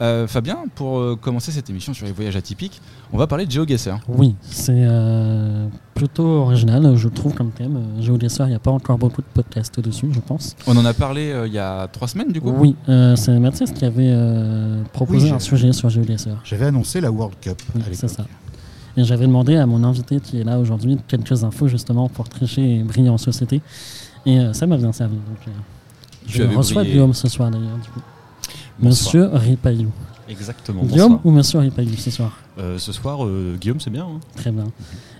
Euh, Fabien, pour euh, commencer cette émission sur les voyages atypiques, on va parler de GeoGuessr. Oui, c'est euh, plutôt original, je trouve, comme thème. GeoGuessr, il n'y a pas encore beaucoup de podcasts dessus, je pense. On en a parlé euh, il y a trois semaines du coup Oui, euh, c'est Mathis qui avait euh, proposé Oui, un sujet sur GeoGuessr. J'avais annoncé la World Cup Oui, à c'est ça. Et j'avais demandé à mon invité qui est là aujourd'hui quelques infos justement pour tricher et briller en société. Et euh, ça m'a bien servi. Donc, euh, je avais reçois. Guillaume ce soir d'ailleurs. Du coup. Monsieur Ripaillou. Exactement. Guillaume bonsoir. ou Monsieur Ripaillou ce soir? Euh, ce soir, euh, Guillaume, c'est bien. hein Très bien.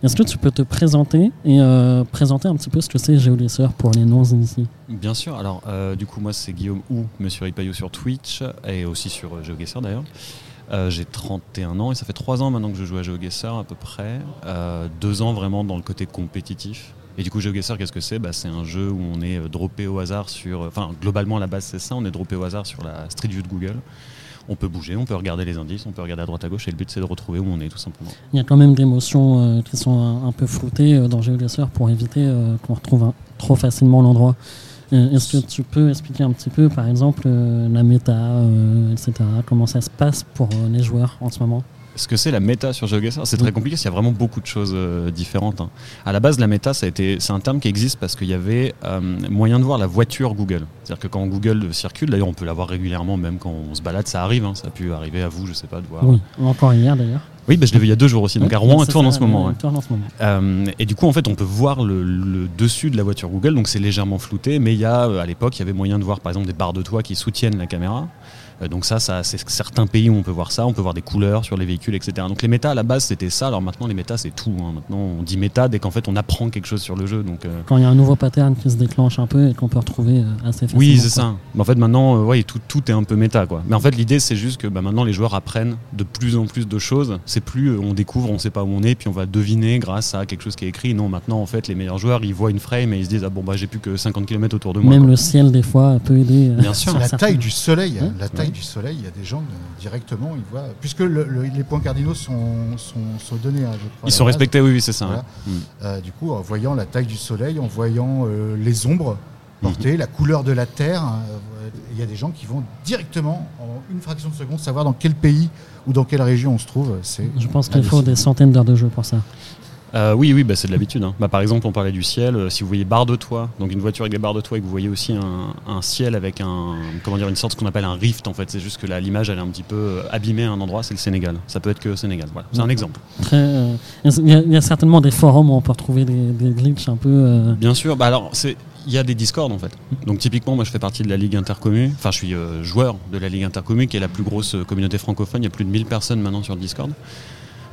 Est-ce que tu peux te présenter et euh, présenter un petit peu ce que c'est GeoGuessr pour les non-initiés? Bien sûr. Alors, du coup, moi, c'est Guillaume ou Monsieur Ripaillou sur Twitch et aussi sur GeoGuessr d'ailleurs. Euh, J'ai 31 ans et ça fait 3 ans maintenant que je joue à GeoGuessr à peu près. Euh, deux ans vraiment dans le côté compétitif. Et du coup, GeoGuessr, qu'est-ce que c'est bah, C'est un jeu où on est euh, droppé au hasard sur. Enfin, globalement, à la base, c'est ça. On est droppé au hasard sur la Street View de Google. On peut bouger, on peut regarder les indices, on peut regarder à droite à gauche et le but, c'est de retrouver où on est tout simplement. Il y a quand même des motions euh, qui sont un, peu floutées euh, dans GeoGuessr pour éviter euh, qu'on retrouve trop facilement l'endroit. Euh, Est-ce que tu peux expliquer un petit peu, par exemple, euh, la méta, euh, etc. Comment ça se passe pour euh, les joueurs en ce moment? Ce que c'est la méta sur GeoGuessr, c'est très Oui. compliqué parce qu'il y a vraiment beaucoup de choses euh, différentes. hein. À la base, la méta, ça a été, c'est un terme qui existe parce qu'il y avait euh, moyen de voir la voiture Google. C'est-à-dire que quand Google circule, d'ailleurs, on peut la voir régulièrement, même quand on se balade, ça arrive. hein. Ça a pu arriver à vous, je sais pas, de voir. Oui, encore hier d'ailleurs. Oui, bah, je l'ai vu il y a deux jours aussi. Donc à Rouen, elle tourne en ce moment. ouais. tourne en ce moment. Euh, et du coup, en fait, on peut voir le, le dessus de la voiture Google, donc c'est légèrement flouté, mais il y a, euh, à l'époque, il y avait moyen de voir, par exemple, des barres de toit qui soutiennent la caméra. Euh, donc ça, ça c'est certains pays où on peut voir ça, on peut voir des couleurs sur les véhicules, etc. Donc les méta à la base, c'était ça. Alors maintenant, les méta, c'est tout. hein. Maintenant, on dit méta dès qu'en fait, on apprend quelque chose sur le jeu. Donc euh, Quand il y a un nouveau pattern qui se déclenche un peu et qu'on peut retrouver euh, assez facilement. oui, c'est ça. Mais en fait, maintenant, euh, ouais, tout, tout est un peu méta, quoi. Mais en fait, l'idée, c'est juste que bah, maintenant, les joueurs apprennent de plus en plus de choses. C'est plus, euh, on découvre, on sait pas où on est, puis on va deviner grâce à quelque chose qui est écrit. Non, maintenant, en fait, les meilleurs joueurs, ils voient une frame et ils se disent, ah bon, bah, j'ai plus que 50 km autour de moi. Même quoi. le ciel, des fois, peut aider. euh, Bien sûr. La certains- taille du soleil, Hein la taille Ouais. du soleil, il y a des gens euh, directement, ils voient, puisque le- le- les points cardinaux sont, sont, sont donnés, hein, je crois, Ils sont base. respectés, oui, oui, c'est ça. Voilà. Mm. Euh, du coup, en voyant la taille du soleil, en voyant euh, les ombres portées, la couleur de la terre, euh, il y a des gens qui vont directement, en une fraction de seconde, savoir dans quel pays ou dans quelle région on se trouve. C'est Je pense qu'il faut des centaines d'heures de jeu pour ça. Euh, oui, oui, bah, c'est de l'habitude. hein. Bah, par exemple, on parlait du ciel. euh, si vous voyez barre de toit, donc une voiture avec des barres de toit, et que vous voyez aussi un, un ciel avec un, comment dire, une sorte qu'on appelle un rift. En fait, c'est juste que là, l'image elle est un petit peu euh, abîmée à un endroit. C'est le Sénégal. Ça peut être que Sénégal. Voilà, c'est un exemple. Euh, Il y, a- il y a certainement des forums où on peut retrouver des, des glitches un peu. Bien sûr. Bah alors, c'est il y a des Discord en fait. Donc typiquement, moi, je fais partie de la Ligue Intercommu. Enfin, je suis joueur de la Ligue Intercommu, qui est la plus grosse communauté francophone. Il y a plus de 1000 personnes maintenant sur le Discord.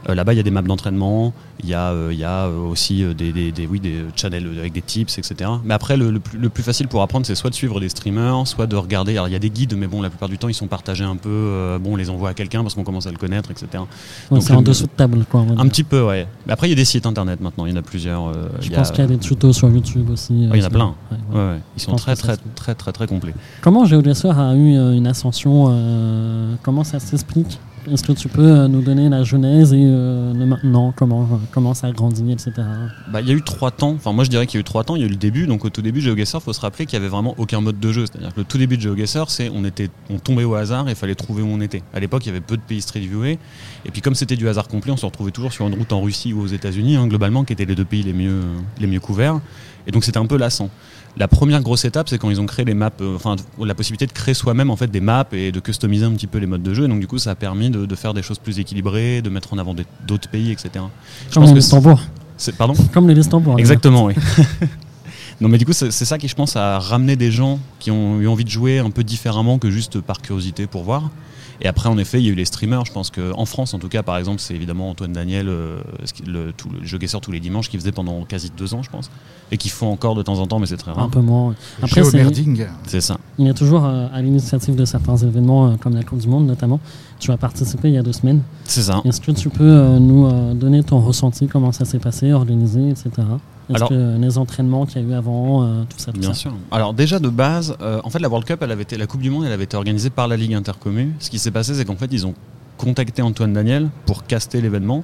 Euh, Là-bas, il y a des maps d'entraînement, il y a, euh, il y a euh, aussi des, des, des- oui, des channels avec des tips, etc. Mais après, le, le plus, le plus facile pour apprendre, c'est soit de suivre des streamers, soit de regarder. Alors, il y a des guides, mais bon, la plupart du temps, ils sont partagés un peu. bon, on les envoie à quelqu'un parce qu'on commence à le connaître, etc. ouais, Donc, c'est en dessous de table. Quoi, Un petit peu, ouais. Mais après, il y a des sites internet maintenant, il y en a plusieurs. Je pense qu'il y a des tutos sur YouTube aussi. euh, il y en a plein. Ils sont très, très, très, très, très complets. Comment GeoGuessr a eu une ascension Comment ça s'explique? Est-ce que tu peux euh, nous donner la genèse et euh, le maintenant comment, euh, comment ça a grandi, etc. Bah, il y a eu trois temps. Enfin, moi, je dirais qu'il y a eu trois temps. Il y a eu le début. Donc, au tout début, GeoGuessr, faut se rappeler qu'il y avait vraiment aucun mode de jeu. C'est-à-dire que le tout début de GeoGuessr, c'est on on tombait au hasard et il fallait trouver où on était. À l'époque, il y avait peu de pays street viewés. Et puis, comme c'était du hasard complet, on se retrouvait toujours sur une route en Russie ou aux États-Unis, hein, globalement, qui étaient les deux pays les mieux, les mieux couverts. Et donc, c'était un peu lassant. La première grosse étape, c'est quand ils ont créé les maps, euh, enfin la possibilité de créer soi-même en fait des maps et de customiser un petit peu les modes de jeu. Et donc du coup, ça a permis de, de faire des choses plus équilibrées, de mettre en avant d'autres pays, etc. Je Comme pense les que tambours. c'est pardon. Comme les tambours. Exactement, oui. non, mais du coup, c'est ça qui, je pense, a ramené des gens qui ont eu envie de jouer un peu différemment que juste par curiosité pour voir. Et après, en effet, il y a eu les streamers. Je pense qu'en France, en tout cas, par exemple, c'est évidemment Antoine Daniel, euh, le, tout le jeu Guesseur tous les dimanches, qui faisait pendant quasi deux ans, je pense, et qui font encore de temps en temps, mais c'est très Un rare. peu moins. ouais. Après, c'est- ça. il est toujours euh, à l'initiative de certains événements, euh, comme la Coupe du Monde notamment. Tu as participé il y a deux semaines. C'est ça. Est-ce que tu peux euh, nous euh, donner ton ressenti, comment ça s'est passé, organisé, etc. Alors- que les entraînements qu'il y a eu avant, euh, tout ça, tout Bien ça. sûr. Alors déjà de base, euh, en fait la World Cup, elle avait été, la Coupe du Monde, elle avait été organisée par la Ligue Intercommu. Ce qui s'est passé, c'est qu'en fait ils ont contacté Antoine Daniel pour caster l'événement.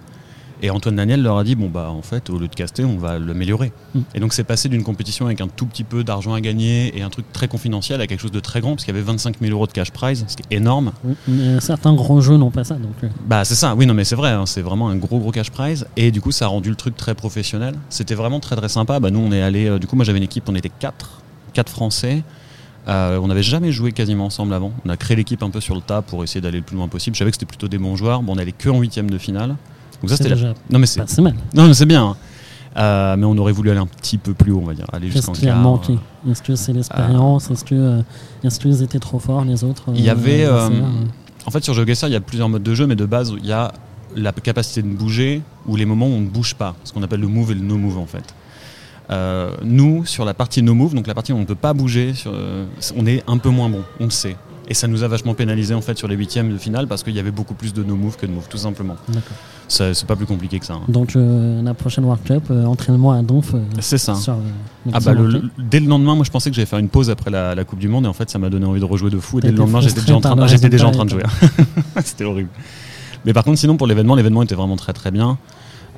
Et Antoine Daniel leur a dit bon bah en fait au lieu de caster on va l'améliorer. Mm. Et donc c'est passé d'une compétition avec un tout petit peu d'argent à gagner et un truc très confidentiel à quelque chose de très grand parce qu'il y avait 25 000 euros de cash prize, ce qui est énorme. Oui, mais certains gros jeux n'ont pas ça. Donc, euh, Bah c'est ça, oui non mais c'est vrai, hein, c'est vraiment un gros gros cash prize et du coup ça a rendu le truc très professionnel. C'était vraiment très très sympa. Bah nous on est allé, du coup moi j'avais une équipe, on était quatre, quatre Français. Euh, on n'avait jamais joué quasiment ensemble avant. On a créé l'équipe un peu sur le tas pour essayer d'aller le plus loin possible. Je savais que c'était plutôt des bons joueurs. Bon, on allait que en huitième de finale. Donc ça c'était la- déjà non mais c'est pas mal. non mais c'est bien. hein. Euh, mais on aurait voulu aller un petit peu plus haut, on va dire, aller Qu'est-ce qui a manqué Est-ce que c'est l'expérience Est-ce que euh, est-ce qu'ils étaient trop forts les autres Il y euh, avait, euh, En fait, sur GeoGuessr, il y a plusieurs modes de jeu, mais de base, il y a la capacité de bouger ou les moments où on ne bouge pas, ce qu'on appelle le move et le no move en fait. Euh, nous, sur la partie no move, donc la partie où on ne peut pas bouger, sur- euh, on est un peu moins bon, on le sait. Et ça nous a vachement pénalisé en fait sur les huitièmes de finale parce qu'il y avait beaucoup plus de no move que de move, tout simplement. C'est pas plus compliqué que ça. hein. Donc euh, la prochaine World Cup, euh, entraînement à Donf. euh, C'est ça. sur, euh, Ah bah le- manqué. le- dès le lendemain, moi je pensais que j'allais faire une pause après la, la Coupe du Monde et en fait ça m'a donné envie de rejouer de fou. Et dès le lendemain, j'étais déjà en train, déjà en de jouer. C'était horrible. Mais par contre, sinon pour l'événement, l'événement était vraiment très très bien.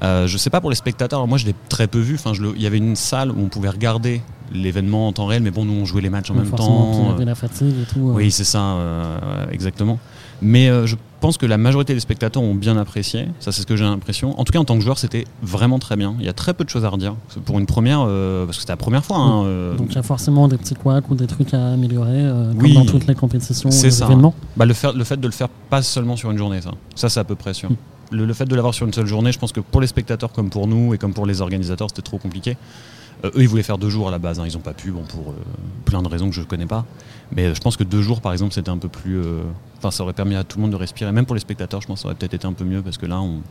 Euh, je sais pas pour les spectateurs, alors moi je l'ai très peu vu. Enfin, il y avait une salle où on pouvait regarder l'événement en temps réel, mais bon, nous on jouait les matchs en même temps. avait la fatigue et tout. euh. Oui, c'est ça, euh, exactement. Mais euh, je pense que la majorité des spectateurs ont bien apprécié. Ça, c'est ce que j'ai l'impression. En tout cas, en tant que joueur, c'était vraiment très bien. Il y a très peu de choses à redire. Pour une première, euh, parce que c'était la première fois. hein, euh, Donc il y a forcément des petits couacs ou des trucs à améliorer, euh, Oui. comme dans toutes les compétitions, les ça. événements. Bah, le, fait de le faire pas seulement sur une journée, ça, ça c'est à peu près sûr. Mm. Le, le fait de l'avoir sur une seule journée, je pense que pour les spectateurs comme pour nous et comme pour les organisateurs, c'était trop compliqué. Euh, eux, ils voulaient faire deux jours à la base, hein. ils n'ont pas pu, bon, pour euh, plein de raisons que je ne connais pas. Mais euh, je pense que deux jours, par exemple, c'était un peu plus. Enfin, ça aurait permis à tout le monde de respirer. Même pour les spectateurs, je pense que ça aurait peut-être été un peu mieux parce que là, on,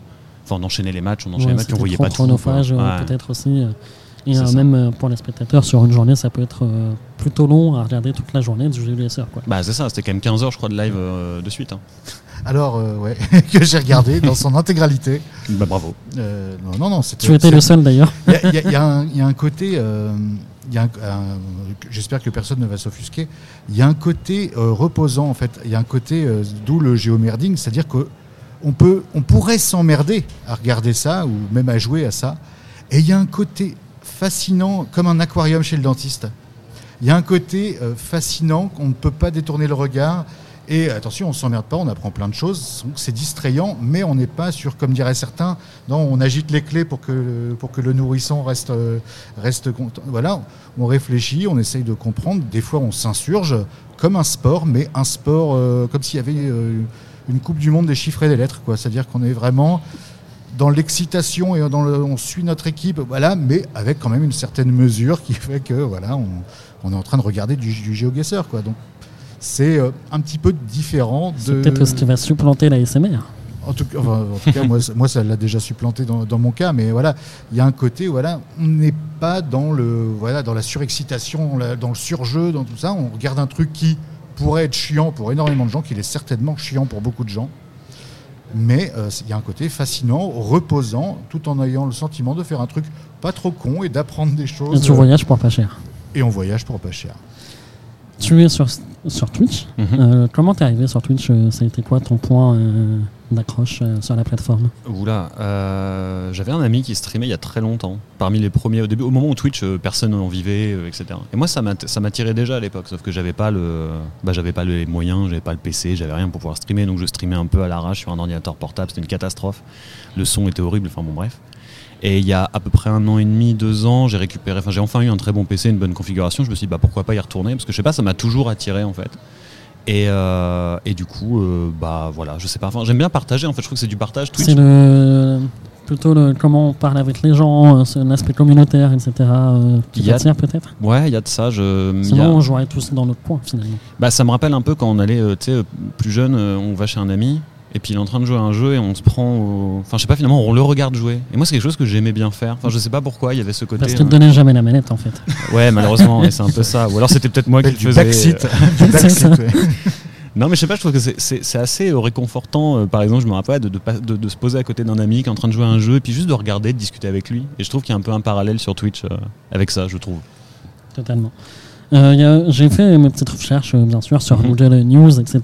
enfin, on enchaînait les matchs, on enchaînait Ouais, les matchs, on voyait trop pas chronophage, Ouais. peut-être aussi. Et euh, même euh, pour les spectateurs, sur une journée, ça peut être euh, plutôt long à regarder toute la journée du jeu. Quoi. Bah, c'est ça, c'était quand même 15 heures, je crois, de live de suite. hein. Alors, euh, ouais, que j'ai regardé dans son intégralité. Bah, bravo. Euh, non, non, non, c'était. Tu étais le seul d'ailleurs. Il y y, a- y un- il y a un côté, euh, il y a un- un- j'espère que personne ne va s'offusquer, il y a un côté euh, reposant en fait, il y a un côté, euh, d'où le géomerding, c'est-à-dire que on, peut, on pourrait s'emmerder à regarder ça ou même à jouer à ça, et il y a un côté fascinant comme un aquarium chez le dentiste. Il y a un côté euh, fascinant qu'on ne peut pas détourner le regard. Et attention, on s'emmerde pas, on apprend plein de choses. Donc, C'est distrayant, mais on n'est pas sur, comme diraient certains, on agite les clés pour que, le nourrisson reste, reste content. Voilà, on réfléchit, on essaye de comprendre. Des fois, on s'insurge comme un sport, mais un sport euh, comme s'il y avait euh, une Coupe du Monde des chiffres et des lettres. C'est-à-dire qu'on est vraiment dans l'excitation et on suit notre équipe, voilà, mais avec quand même une certaine mesure qui fait que on, est en train de regarder du, du quoi. Donc c'est euh, un petit peu différent C'est de. peut-être ce qui va supplanter la SMR. En tout, cas- enfin, en tout cas, moi, ça- moi, ça l'a déjà supplanté dans, dans mon cas, mais voilà, il y a un côté, voilà, on n'est pas dans le, voilà, dans la surexcitation, dans le surjeu, dans tout ça. On regarde un truc qui pourrait être chiant pour énormément de gens, qu'il est certainement chiant pour beaucoup de gens. Mais euh, il y a un côté fascinant, reposant, tout en ayant le sentiment de faire un truc pas trop con et d'apprendre des Et choses. tu voyages pour pas cher. Et on voyage pour pas cher. Tu es sur, sur Twitch. Mhm. Euh, comment t'es arrivé sur Twitch euh, Ça a été quoi ton point euh, d'accroche euh, sur la plateforme? Oula, j'avais un ami qui streamait il y a très longtemps, parmi les premiers au début, au moment où Twitch personne n'en vivait, etc. Et moi ça m'attirait déjà à l'époque, sauf que j'avais pas le, bah, j'avais pas les moyens, j'avais pas le PC, j'avais rien pour pouvoir streamer, donc je streamais un peu à l'arrache sur un ordinateur portable, c'était une catastrophe. Le son était horrible, enfin bon bref. Et il y a à peu près un an et demi, deux ans, j'ai récupéré, enfin j'ai enfin eu un très bon PC, une bonne configuration. Je me suis dit bah pourquoi pas y retourner? Parce que je sais pas, ça m'a toujours attiré en fait. Et, euh, et du coup, euh, bah voilà, je sais pas. Enfin, j'aime bien partager. En fait, je trouve que c'est du partage. Twitch, C'est le, plutôt le, comment on parle avec les gens, euh, l'aspect communautaire, etc. euh, qui Il y a- t'attire peut-être? Ouais, il y a de ça. Je, Sinon, a- on jouerait tous dans notre coin finalement. bah, ça me rappelle un peu quand on allait, tu sais, plus jeune, on va chez un ami et puis il est en train de jouer à un jeu et on se prend, au- enfin, je sais pas, finalement, on le regarde jouer. Et moi, c'est quelque chose que j'aimais bien faire. Enfin, je sais pas pourquoi, il y avait ce côté. Parce qu'il euh, te donnait jamais la manette en fait. Ouais, malheureusement, et c'est un peu ça. Ou alors c'était peut-être moi qui le faisais. backseat. euh, backseat, ouais. Non, mais je sais pas, je trouve que c'est- assez euh, réconfortant. euh, par exemple, je me rappelle de, de, pas- de- de se poser à côté d'un ami qui est en train de jouer à un jeu et puis juste de regarder, de discuter avec lui. Et je trouve qu'il y a un peu un parallèle sur Twitch euh, avec ça, je trouve. Totalement. Euh, J'ai fait mes petites recherches, euh, bien sûr, sur Mhm. Google News, etc.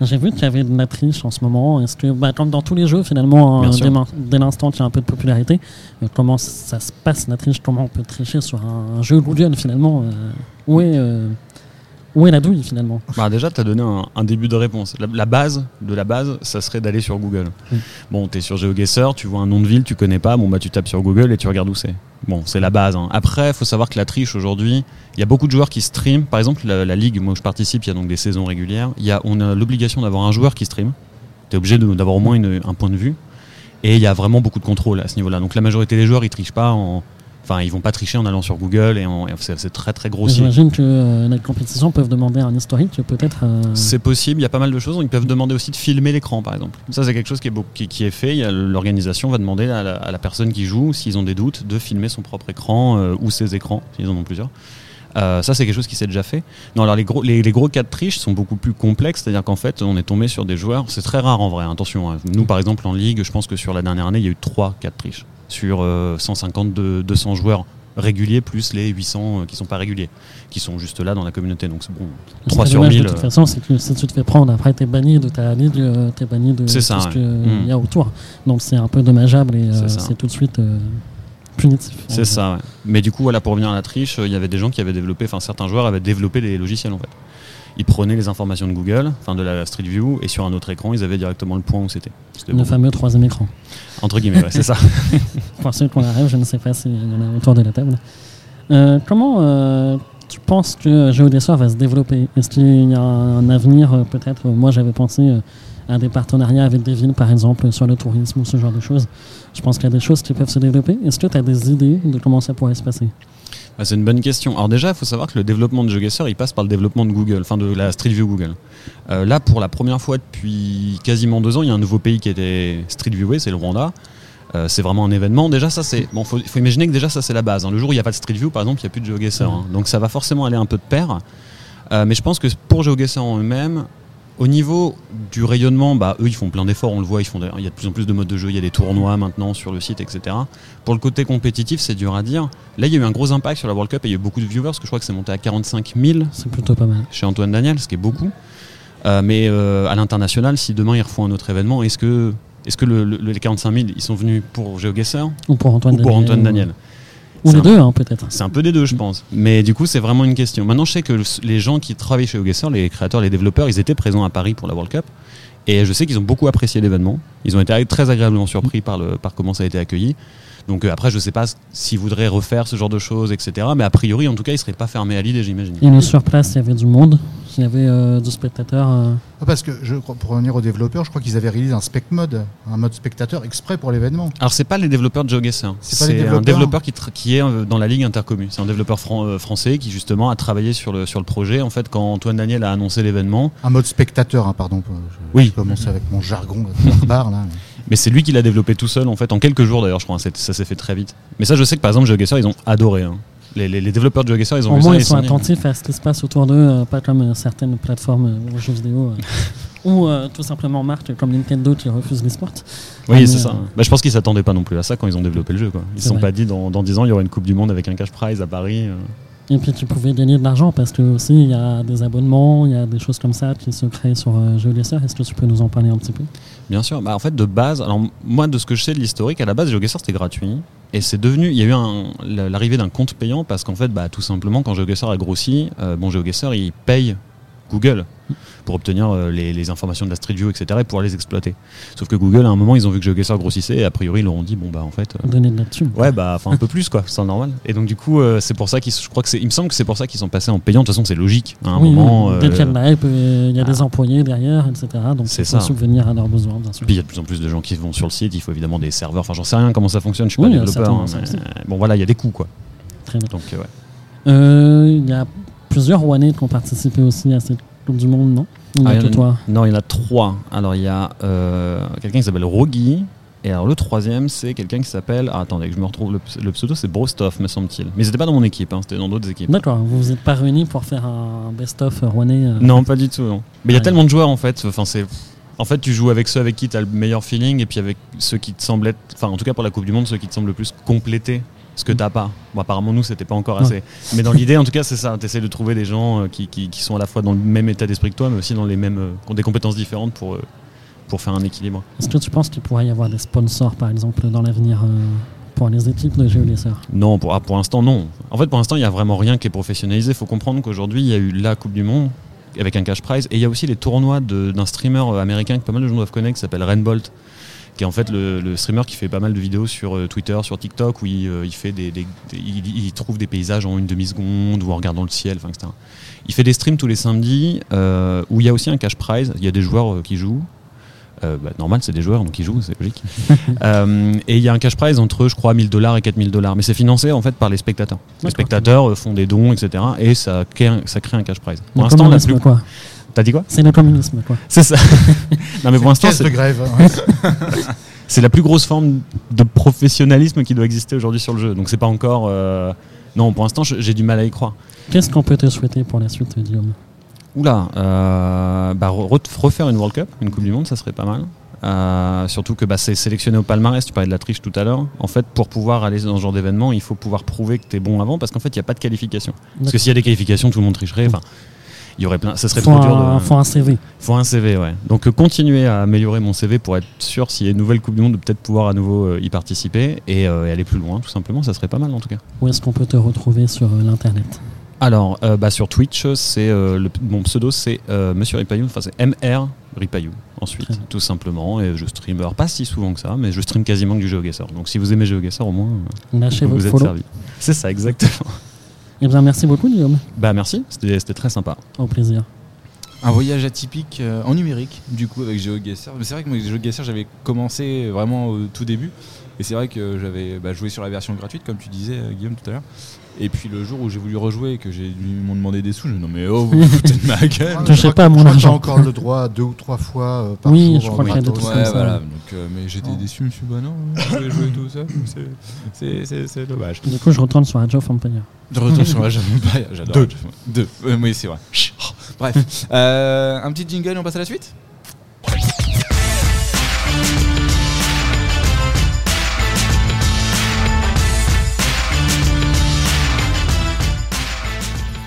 J'ai vu qu'il y avait de la triche en ce moment. Est-ce que, bah, comme dans tous les jeux, finalement, euh, dès, l'in- dès l'instant qu'il y a un peu de popularité, euh, comment ça se passe la triche Comment on peut tricher sur un, jeu Google finalement euh, où, est, euh, où est la douille finalement Bah déjà, tu as donné un, un début de réponse. La, la base de la base, ça serait d'aller sur Google. Oui. Bon, tu es sur GeoGuessr, tu vois un nom de ville, tu connais pas, bon bah tu tapes sur Google et tu regardes où c'est. Bon, c'est la base. hein. Après, faut savoir que la triche aujourd'hui, il y a beaucoup de joueurs qui streament. Par exemple, la, la ligue, moi je participe, il y a donc des saisons régulières. Il y a, on a l'obligation d'avoir un joueur qui stream. Tu es obligé d'avoir au moins une- un point de vue. Et il y a vraiment beaucoup de contrôle à ce niveau-là. Donc la majorité des joueurs, ils trichent pas en. Enfin, ils vont pas tricher en allant sur Google et, c'est très très grossier. J'imagine que euh, les compétitions peuvent demander un historique, peut-être. euh, C'est possible, il y a pas mal de choses. Ils peuvent demander aussi de filmer l'écran, par exemple. Ça, c'est quelque chose qui est, beau- qui, qui est fait. L'organisation va demander à la, à la personne qui joue, s'ils ont des doutes, de filmer son propre écran euh, ou ses écrans, s'ils en ont plusieurs. Euh, ça, c'est quelque chose qui s'est déjà fait. Non, alors les gros, les, les gros cas de triche sont beaucoup plus complexes, c'est-à-dire qu'en fait, on est tombé sur des joueurs. C'est très rare en vrai, attention. hein. Nous, par exemple, en ligue, je pense que sur la dernière année, il y a eu trois cas de triche. Sur euh, 150, de- 200 joueurs réguliers, plus les 800 euh, qui sont pas réguliers, qui sont juste là dans la communauté. Donc, c'est bon. Ce 3 qui est sur dommage 1000. De toute façon, c'est que si tu te fais prendre, après, t'es banni de ta ligue, euh, t'es banni de ça, tout ce ouais. qu'il y a autour. Donc c'est un peu dommageable et euh, C'est tout de suite euh, punitif. C'est ça, ouais. Mais du coup, voilà, pour revenir à la triche, euh, il y avait des gens qui avaient développé, enfin certains joueurs avaient développé des logiciels en fait. Ils prenaient les informations de Google, enfin de la Street View, et sur un autre écran, ils avaient directement le point où c'était. Le bon. fameux troisième écran. Entre guillemets, ouais, c'est ça. Pour ceux qu'on arrive, je ne sais pas s'il y en a autour de la table. Euh, comment euh, tu penses que GeoDessor va se développer? Est-ce qu'il y a un avenir euh, Peut-être, moi j'avais pensé à des partenariats avec des villes, par exemple, sur le tourisme ou ce genre de choses. Je pense qu'il y a des choses qui peuvent se développer. Est-ce que tu as des idées de comment ça pourrait se passer? Ah, c'est une bonne question. Alors déjà, il faut savoir que le développement de GeoGuessr, il passe par le développement de Google, enfin de la Street View Google. Euh, là, pour la première fois depuis quasiment deux ans, il y a un nouveau pays qui a été Street Viewé, c'est le Rwanda. Euh, c'est vraiment un événement. Déjà, ça, c'est bon. Faut, faut imaginer que déjà, ça, c'est la base. hein. Le jour où il n'y a pas de Street View, par exemple, il n'y a plus de GeoGuessr. hein. Donc, ça va forcément aller un peu de pair. Euh, mais je pense que pour GeoGuessr en eux-mêmes, au niveau du rayonnement, bah, eux, ils font plein d'efforts. On le voit. Ils font. des- Il y a de plus en plus de modes de jeu. Il y a des tournois maintenant sur le site, etc. Pour le côté compétitif, c'est dur à dire. Là, il y a eu un gros impact sur la World Cup et il y a eu beaucoup de viewers. Parce que je crois que c'est monté à 45 000 C'est plutôt pas mal. chez Antoine Daniel, ce qui est beaucoup. Euh, mais euh, à l'international, si demain ils refont un autre événement, est-ce que, est-ce que le- le- les 45 000 ils sont venus pour GeoGuessr Ou pour Antoine ou pour Daniel, Antoine ou- Daniel Ou C'est les un- deux, hein, peut-être. C'est un peu des deux, je pense. Mais du coup, c'est vraiment une question. Maintenant, je sais que le- les gens qui travaillent chez GeoGuessr, les créateurs, les développeurs, ils étaient présents à Paris pour la World Cup. Et je sais qu'ils ont beaucoup apprécié l'événement. Ils ont été très agréablement surpris par, le, par comment ça a été accueilli. Donc euh, après, je sais pas s'ils voudraient refaire ce genre de choses, etc. Mais a priori, en tout cas, ils seraient pas fermés à l'idée, j'imagine. Et nous, sur place, il y avait du monde. Il y avait euh, du spectateur. euh, Ah, Parce que je crois, pour revenir aux développeurs, je crois qu'ils avaient réalisé un spec mode, un mode spectateur exprès pour l'événement. Alors c'est pas les développeurs de GeoGuessr, C'est les c'est un développeur qui, est euh, dans la ligue intercommu. C'est un développeur fran- euh, français qui justement a travaillé sur le, sur le projet. En fait, quand Antoine Daniel a annoncé l'événement, Un mode spectateur, hein, pardon. Je, Oui. je commence avec mon jargon barbare là. mais c'est lui qui l'a développé tout seul en fait en quelques jours d'ailleurs, je crois. hein. Ça s'est fait très vite. Mais ça, je sais que par exemple GeoGuessr, ils ont adoré. hein. Les, les- les développeurs de GeoGuessr, ils ont Au vu moins, ça. ils sont attentifs à ce qui se passe autour d'eux, euh, pas comme euh, certaines plateformes euh, de jeux vidéo. ou euh, tout simplement marques comme Nintendo qui refusent les sports. Oui, Ah, c'est mais, ça. Bah, je pense qu'ils s'attendaient pas non plus à ça quand ils ont développé le jeu. Quoi. Ils se C'est sont vrai. pas dit dans, dans 10 ans, il y aura une Coupe du Monde avec un cash prize à Paris. euh. Et puis tu pouvais gagner de l'argent parce que aussi il y a des abonnements, il y a des choses comme ça qui se créent sur euh, GeoGuessr. Est-ce que tu peux nous en parler un petit peu? Bien sûr. Bah, en fait, de base, alors moi, de ce que je sais de l'historique, à la base, GeoGuessr c'était gratuit. Et c'est devenu, il y a eu l'arrivée d'un compte payant parce qu'en fait, bah, tout simplement, quand GeoGuessr a grossi, euh, bon, GeoGuessr il paye Google pour obtenir euh, les, les informations de la Street View, etc. et pouvoir les exploiter. Sauf que Google, à un moment, ils ont vu que GeoGuessr grossissait et a priori, ils leur ont dit, bon, bah, en fait. euh, Donner de là-dessus. Ouais, bah, enfin un peu plus quoi, c'est normal. Et donc du coup, euh, c'est pour ça qu'ils, je crois que c'est, il me semble que c'est pour ça qu'ils sont passés en payant. De toute façon, c'est logique. À un oui, moment, oui. dès qu'il y a de la hype, il y a des ah. employés derrière, etc. Donc C'est ça. subvenir à leurs besoins, bien sûr. Puis il y a de plus en plus de gens qui vont sur le site. Il faut évidemment des serveurs. Enfin, j'en sais rien comment ça fonctionne. Je suis Oui, pas développeur. hein, mais, bon, voilà, il y a des coûts quoi. Très bien. Donc ouais. Euh, Il y a plusieurs Rouennais qui ont participé aussi à cette Coupe du Monde, non? Il Ah, y en a- toi? Non, il y en a trois. Alors il y a euh, quelqu'un qui s'appelle Rogi. Et alors le troisième, c'est quelqu'un qui s'appelle. Ah, attendez, que je me retrouve. Le, le pseudo, c'est Brostov, me semble-t-il. Mais c'était pas dans mon équipe. hein, c'était dans d'autres équipes. D'accord, vous vous êtes pas réunis pour faire un best-of Rouennais euh, Non, pas du tout. non. Mais il y a Ouais. tellement de joueurs en fait. Enfin, c'est. En fait, tu joues avec ceux avec qui tu as le meilleur feeling et puis avec ceux qui te semblent être. Enfin, en tout cas pour la Coupe du Monde, ceux qui te semblent le plus compléter ce que t'as pas. Bon, apparemment, nous, c'était pas encore assez. Mais dans l'idée, en tout cas, c'est ça. T'essaies de trouver des gens euh, qui, qui- qui sont à la fois dans le même état d'esprit que toi, mais aussi dans les mêmes, euh, qui ont des compétences différentes pour, euh, pour faire un équilibre. Est-ce que tu penses qu'il pourrait y avoir des sponsors, par exemple, dans l'avenir euh, pour les équipes de GeoGuessr Non, pour, ah, pour l'instant, non. En fait, pour l'instant, il n'y a vraiment rien qui est professionnalisé. Il faut comprendre qu'aujourd'hui, il y a eu la Coupe du Monde avec un cash prize. Et il y a aussi les tournois d'un streamer euh, américain que pas mal de gens doivent connaître qui s'appelle Rainbolt, qui est en fait le, le streamer qui fait pas mal de vidéos sur euh, Twitter, sur TikTok, où il, euh, il fait des, des- des- il, il trouve des paysages en une demi-seconde ou en regardant le ciel, etc. Il fait des streams tous les samedis euh, où il y a aussi un cash prize. Il y a des joueurs qui jouent. Euh, bah, normal, c'est des joueurs, donc ils jouent, c'est logique. Euh, et il y a un cash prize entre, je crois, 1000 dollars et 4000 dollars. Mais c'est financé en fait par les spectateurs. Les spectateurs font des dons, etc. Et ça crée un, ça crée un cash prize. Pour l'instant, la communisme, plus. quoi? T'as dit quoi C'est le communisme, quoi. C'est ça. non, mais pour l'instant, Caisse de c'est grève. hein. c'est la plus grosse forme de professionnalisme qui doit exister aujourd'hui sur le jeu. Donc c'est pas encore. euh, Non, pour l'instant, j'ai du mal à y croire. Qu'est-ce qu'on peut te souhaiter pour la suite, Guillaume? Oula, euh, bah, re- refaire une World Cup, une Coupe du Monde, ça serait pas mal. Euh, surtout que bah, c'est sélectionné au palmarès, tu parlais de la triche tout à l'heure. En fait, pour pouvoir aller dans ce genre d'événement, il faut pouvoir prouver que tu es bon avant parce qu'en fait, il n'y a pas de qualification. Parce que s'il y a des qualifications, tout le monde tricherait. Enfin, il y aurait plein. Ça serait faut trop dur un, de. faut un CV. faut un CV, ouais. Donc euh, continuer à améliorer mon CV pour être sûr s'il y a une nouvelle Coupe du Monde de peut-être pouvoir à nouveau euh, y participer et, euh, et aller plus loin, tout simplement. Ça serait pas mal en tout cas. Où est-ce qu'on peut te retrouver sur l'internet? Alors, euh, bah, sur Twitch, c'est euh, le- mon pseudo, c'est euh, Monsieur Ripayou. Enfin, c'est MR Ripayou. Ensuite, tout simplement, et je stream, alors pas si souvent que ça, mais je stream quasiment que du GeoGuessr. Donc, si vous aimez GeoGuessr, au moins, Lâchez vous êtes follow. servi. C'est ça, exactement. Eh bien, merci beaucoup, Guillaume. bah, merci. C'était très sympa. Au plaisir. Un voyage atypique euh, en numérique, du coup, avec GeoGuessr. Mais c'est vrai que moi, avec GeoGuessr, j'avais commencé vraiment au tout début. Et c'est vrai que j'avais bah, joué sur la version gratuite, comme tu disais, euh, Guillaume, tout à l'heure. Et puis le jour où j'ai voulu rejouer et que j'ai ils m'ont demandé des sous, je me dis non mais oh, vous vous foutez de ma gueule. Touchez je crois pas mon je argent. encore le droit à deux ou trois fois euh, par Oui, jour. je en crois qu'il y a des trucs Ouais, comme ça. voilà. Donc, euh, mais j'étais Oh. déçu, monsieur. Bah non, je vais jouer tout ça. C'est- dommage. Du coup, je retourne sur Age of Empire. De retour sur Age of Empires, j'adore. Deux. Deux. Euh, oui, c'est vrai. Bref. Euh, un petit jingle et on passe à la suite?